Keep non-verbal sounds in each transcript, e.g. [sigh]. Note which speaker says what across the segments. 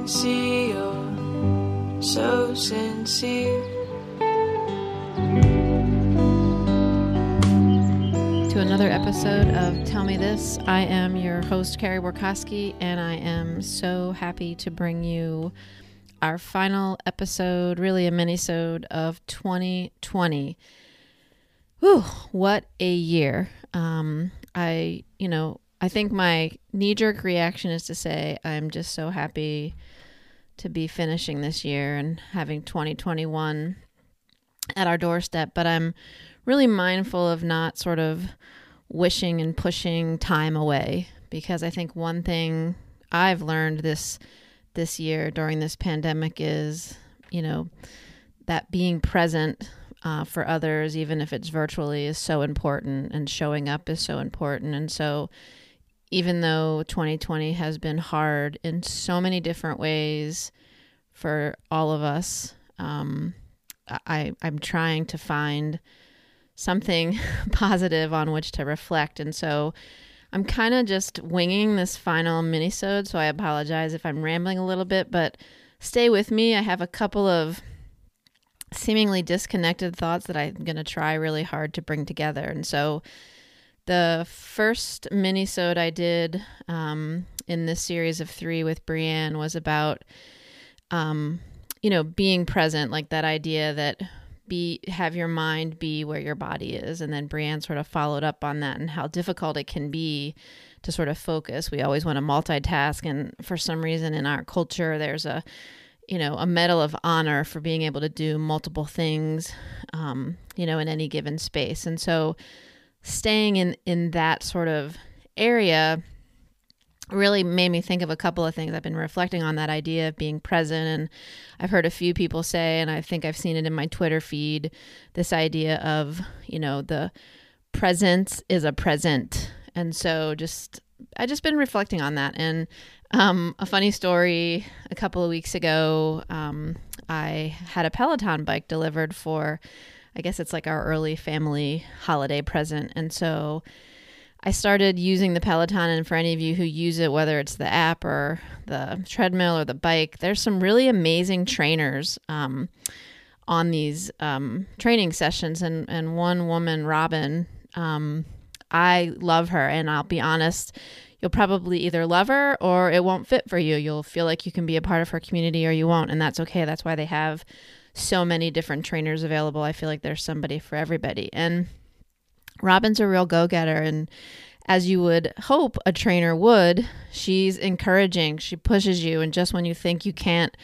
Speaker 1: can see you're so sincere.
Speaker 2: to another episode of Tell Me This. I am your host, Carey Borkowski, and I am so happy to bring you our final episode, really a mini-sode of 2020. Whew, what a year. Um, I, you know, I think my knee-jerk reaction is to say I'm just so happy to be finishing this year and having 2021 at our doorstep, but I'm really mindful of not sort of wishing and pushing time away because I think one thing I've learned this this year during this pandemic is, you know, that being present uh, for others, even if it's virtually, is so important, and showing up is so important. And so, even though 2020 has been hard in so many different ways for all of us, um, I, I'm trying to find something [laughs] positive on which to reflect. And so I'm kind of just winging this final minisode, so I apologize if I'm rambling a little bit, but stay with me. I have a couple of seemingly disconnected thoughts that I'm going to try really hard to bring together. And so the first minisode I did um, in this series of three with Brienne was about, um, you know, being present, like that idea that be have your mind be where your body is. And then Brienne sort of followed up on that and how difficult it can be to sort of focus. We always want to multitask and for some reason in our culture there's a you know a medal of honor for being able to do multiple things um, you know in any given space. And so staying in in that sort of area really made me think of a couple of things. I've been reflecting on that idea of being present, and I've heard a few people say, and I think I've seen it in my Twitter feed, this idea of, you know, the presence is a present. And so just, I just been reflecting on that. And um, a funny story a couple of weeks ago, um, I had a Peloton bike delivered for, I guess it's like our early family holiday present. And so, I started using the Peloton, and for any of you who use it, whether it's the app or the treadmill or the bike, there's some really amazing trainers um, on these um, training sessions. And, and one woman, Robin, um, I love her, and I'll be honest, you'll probably either love her or it won't fit for you. You'll feel like you can be a part of her community or you won't, and that's okay. That's why they have so many different trainers available. I feel like there's somebody for everybody. And Robin's a real go getter. And as you would hope a trainer would, she's encouraging, she pushes you. And just when you think you can't,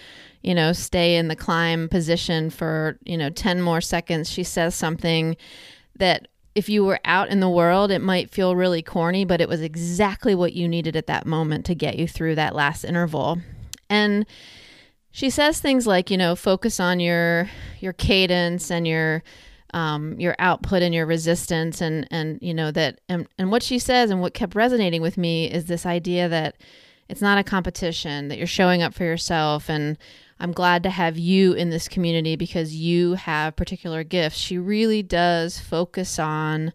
Speaker 2: you know, stay in the climb position for, you know, 10 more seconds, she says something that if you were out in the world, it might feel really corny, but it was exactly what you needed at that moment to get you through that last interval. And she says things like, you know, focus on your your cadence and your um, your output and your resistance and and you know that and, and what she says and what kept resonating with me is this idea that it's not a competition that you're showing up for yourself and i'm glad to have you in this community because you have particular gifts. She really does focus on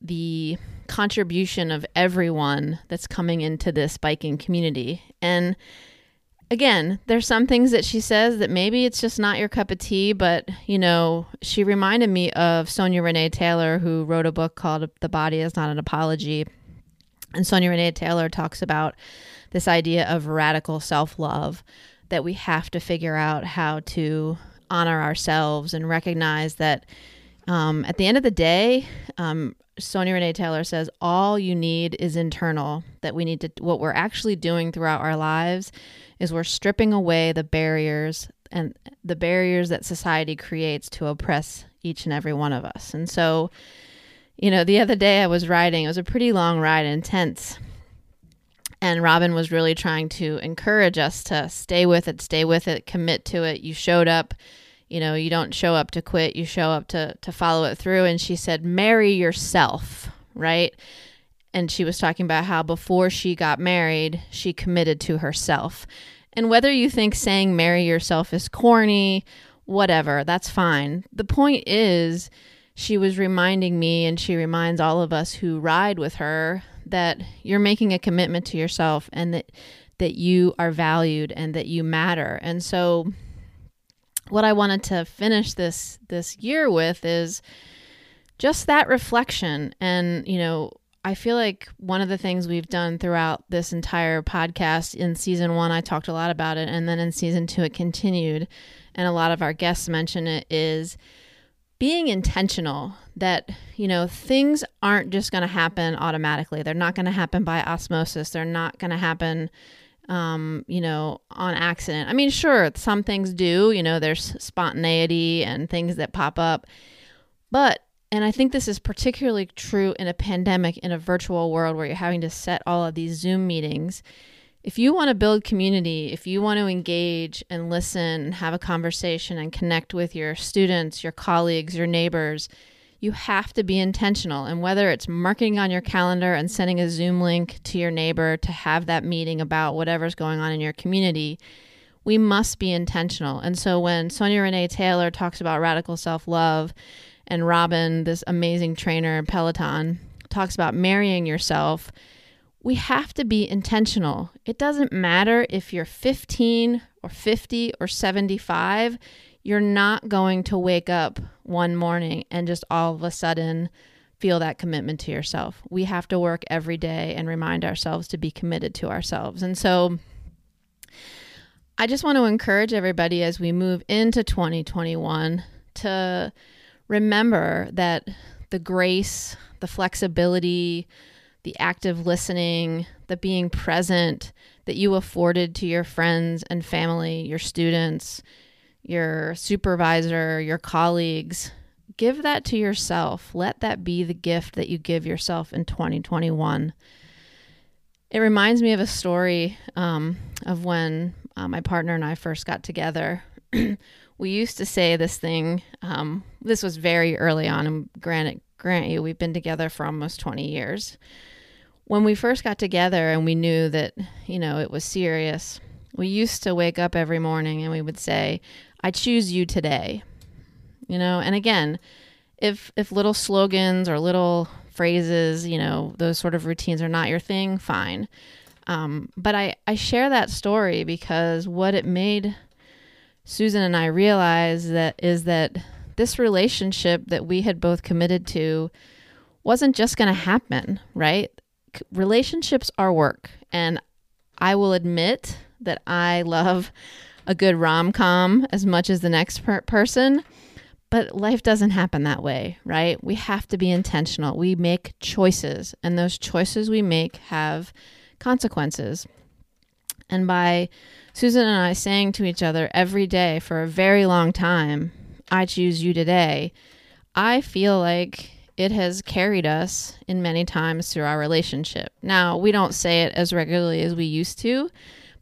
Speaker 2: the contribution of everyone that's coming into this biking community. And again, there's some things that she says that maybe it's just not your cup of tea, but you know, she reminded me of Sonya Renee Taylor, who wrote a book called The Body is Not an Apology. And Sonya Renee Taylor talks about this idea of radical self love that we have to figure out how to honor ourselves and recognize that um, at the end of the day, um, Sonya Renee Taylor says all you need is internal. That we need to, what we're actually doing throughout our lives is we're stripping away the barriers and the barriers that society creates to oppress each and every one of us. And so, you know, the other day I was riding, it was a pretty long ride, intense. And Robin was really trying to encourage us to stay with it, stay with it, commit to it. You showed up, you know, you don't show up to quit, you show up to to follow it through. And she said, marry yourself, right? And she was talking about how before she got married, she committed to herself. And whether you think saying marry yourself is corny, whatever, that's fine. The point is, she was reminding me, and she reminds all of us who ride with her, that you're making a commitment to yourself and that that you are valued and that you matter. And so what I wanted to finish this this year with is just that reflection and you know I feel like one of the things we've done throughout this entire podcast in season one, I talked a lot about it, and then in season two, it continued, and a lot of our guests mention it is being intentional that, you know, things aren't just going to happen automatically. They're not going to happen by osmosis. They're not going to happen, um, you know, on accident. I mean, sure, some things do, you know, there's spontaneity and things that pop up, but and I think this is particularly true in a pandemic, in a virtual world where you're having to set all of these Zoom meetings. If you want to build community, if you want to engage and listen and have a conversation and connect with your students, your colleagues, your neighbors, you have to be intentional. And whether it's marking on your calendar and sending a Zoom link to your neighbor to have that meeting about whatever's going on in your community, we must be intentional. And so when Sonya Renee Taylor talks about radical self love, and Robin, this amazing trainer Peloton, talks about marrying yourself. We have to be intentional. It doesn't matter if you're 15 or 50 or 75, you're not going to wake up one morning and just all of a sudden feel that commitment to yourself. We have to work every day and remind ourselves to be committed to ourselves. And so I just want to encourage everybody as we move into 2021 to remember that the grace, the flexibility, the active listening, the being present that you afforded to your friends and family, your students, your supervisor, your colleagues, give that to yourself. Let that be the gift that you give yourself in 2021. It reminds me of a story um, of when uh, my partner and I first got together. [clears throat] we used to say this thing. Um, this was very early on, and granted, grant you, we've been together for almost 20 years. When we first got together and we knew that, you know, it was serious, we used to wake up every morning and we would say, I choose you today. You know, and again, if if little slogans or little phrases, you know, those sort of routines are not your thing, fine. Um, but I, I share that story because what it made Susan and I realize that is that this relationship that we had both committed to wasn't just going to happen, right? Relationships are work. And I will admit that I love a good rom com as much as the next per- person, but life doesn't happen that way, right? We have to be intentional. We make choices, and those choices we make have consequences. And by Susan and I saying to each other every day for a very long time, I choose you today, I feel like it has carried us in many times through our relationship. Now, we don't say it as regularly as we used to,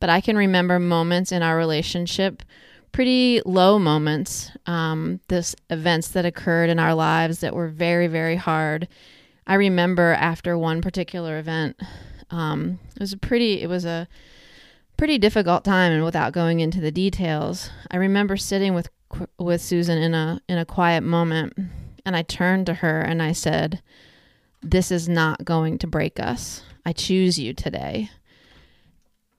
Speaker 2: but I can remember moments in our relationship, pretty low moments, um, this events that occurred in our lives that were very, very hard. I remember after one particular event, um, it was a pretty, it was a pretty difficult time and without going into the details i remember sitting with with susan in a in a quiet moment and i turned to her and i said this is not going to break us i choose you today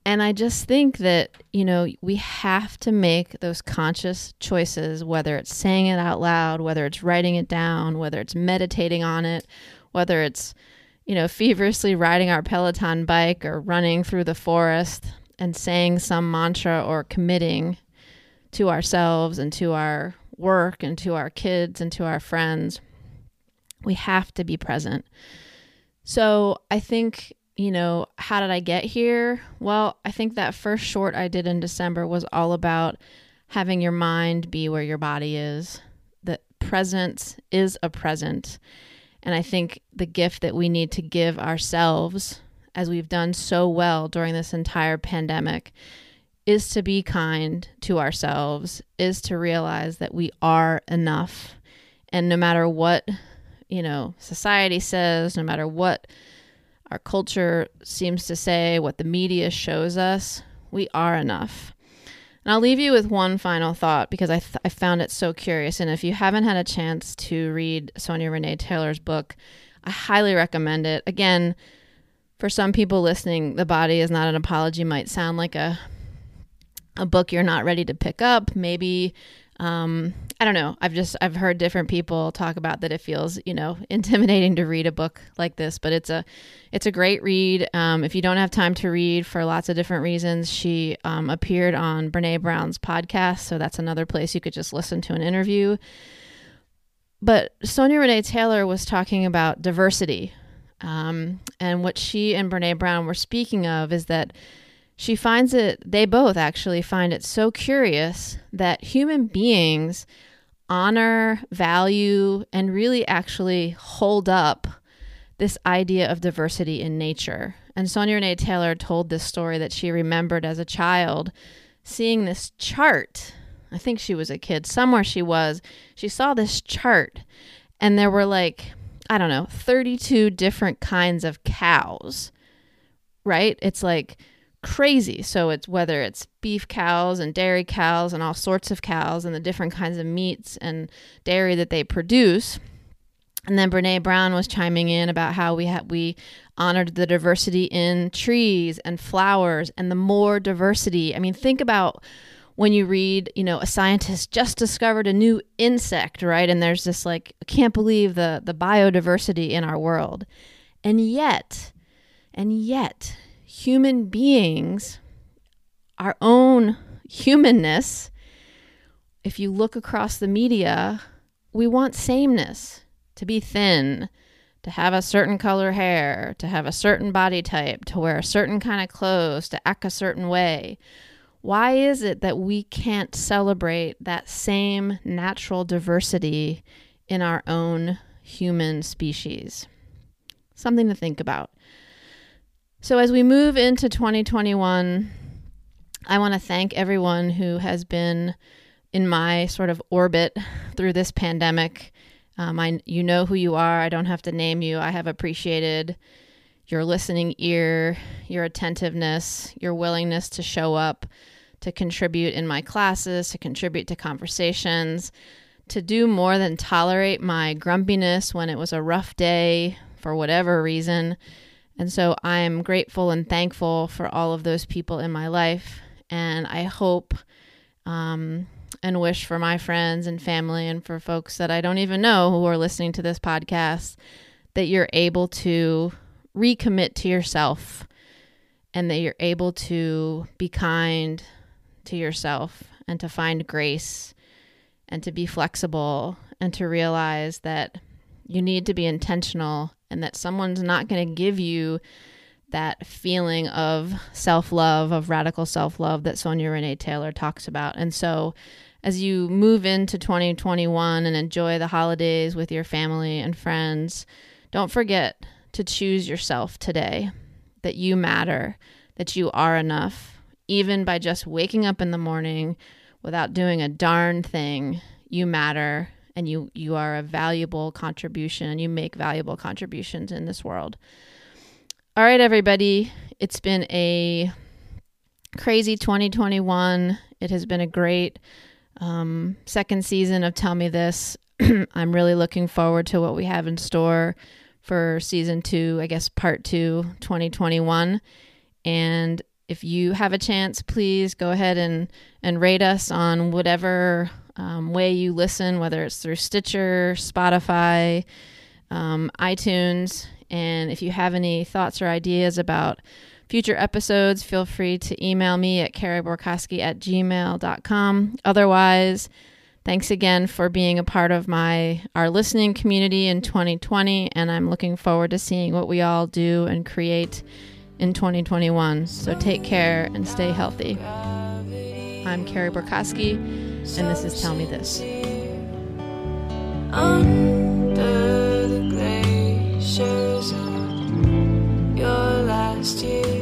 Speaker 2: and i just think that you know we have to make those conscious choices whether it's saying it out loud whether it's writing it down whether it's meditating on it whether it's you know, feverishly riding our Peloton bike or running through the forest and saying some mantra or committing to ourselves and to our work and to our kids and to our friends. We have to be present. So I think, you know, how did I get here? Well, I think that first short I did in December was all about having your mind be where your body is. That presence is a present. And I think the gift that we need to give ourselves, as we've done so well during this entire pandemic, is to be kind to ourselves, is to realize that we are enough. And no matter what, you know, society says, no matter what our culture seems to say, what the media shows us, we are enough. And I'll leave you with one final thought because I, th- I found it so curious. And if you haven't had a chance to read Sonya Renee Taylor's book, I highly recommend it. Again, for some people listening, The Body is Not an Apology might sound like a a book you're not ready to pick up. Maybe um, I don't know. I've just I've heard different people talk about that it feels you know [laughs] intimidating to read a book like this, but it's a it's a great read. Um, if you don't have time to read for lots of different reasons, she um, appeared on Brene Brown's podcast, so that's another place you could just listen to an interview. But Sonya Renee Taylor was talking about diversity, um, and what she and Brene Brown were speaking of is that she finds it, they both actually find it so curious that human beings honor, value, and really actually hold up this idea of diversity in nature. And Sonya Renee Taylor told this story that she remembered as a child seeing this chart. I think she was a kid, somewhere she was. She saw this chart, and there were like, I don't know, 32 different kinds of cows, right? It's like crazy. So it's whether it's beef cows and dairy cows and all sorts of cows and the different kinds of meats and dairy that they produce. And then Brene Brown was chiming in about how we had we honored the diversity in trees and flowers and the more diversity. I mean, think about when you read, you know, a scientist just discovered a new insect, right? And there's this like, I can't believe the the biodiversity in our world. And yet, and yet, human beings, our own humanness, if you look across the media, we want sameness to be thin, to have a certain color hair, to have a certain body type, to wear a certain kind of clothes, to act a certain way. Why is it that we can't celebrate that same natural diversity in our own human species? Something to think about. So, as we move into 2021, I want to thank everyone who has been in my sort of orbit through this pandemic. Um, I, you know who you are. I don't have to name you. I have appreciated your listening ear, your attentiveness, your willingness to show up, to contribute in my classes, to contribute to conversations, to do more than tolerate my grumpiness when it was a rough day for whatever reason and so I'm grateful and thankful for all of those people in my life. And I hope um, and wish for my friends and family and for folks that I don't even know who are listening to this podcast that you're able to recommit to yourself and that you're able to be kind to yourself and to find grace and to be flexible and to realize that you need to be intentional and that someone's not going to give you that feeling of self love, of radical self love that Sonya Renee Taylor talks about. And so, as you move into 2021 and enjoy the holidays with your family and friends, don't forget to choose yourself today, that you matter, that you are enough, even by just waking up in the morning without doing a darn thing. You matter and you you are a valuable contribution and you make valuable contributions in this world. All right, everybody, it's been a crazy 2021. It has been a great um, second season of Tell Me This. [clears throat] I'm really looking forward to what we have in store for season two, I guess part two, 2021. And if you have a chance, please go ahead and, and rate us on whatever um, way you listen, whether it's through Stitcher, Spotify, um, iTunes. And if you have any thoughts or ideas about future episodes, feel free to email me at carrieborkowski at gmail.com. Otherwise, thanks again for being a part of my our listening community in 2020 and i'm looking forward to seeing what we all do and create in 2021 so take care and stay healthy i'm carey borkowski and this is tell me this
Speaker 1: under the glaciers of your last year.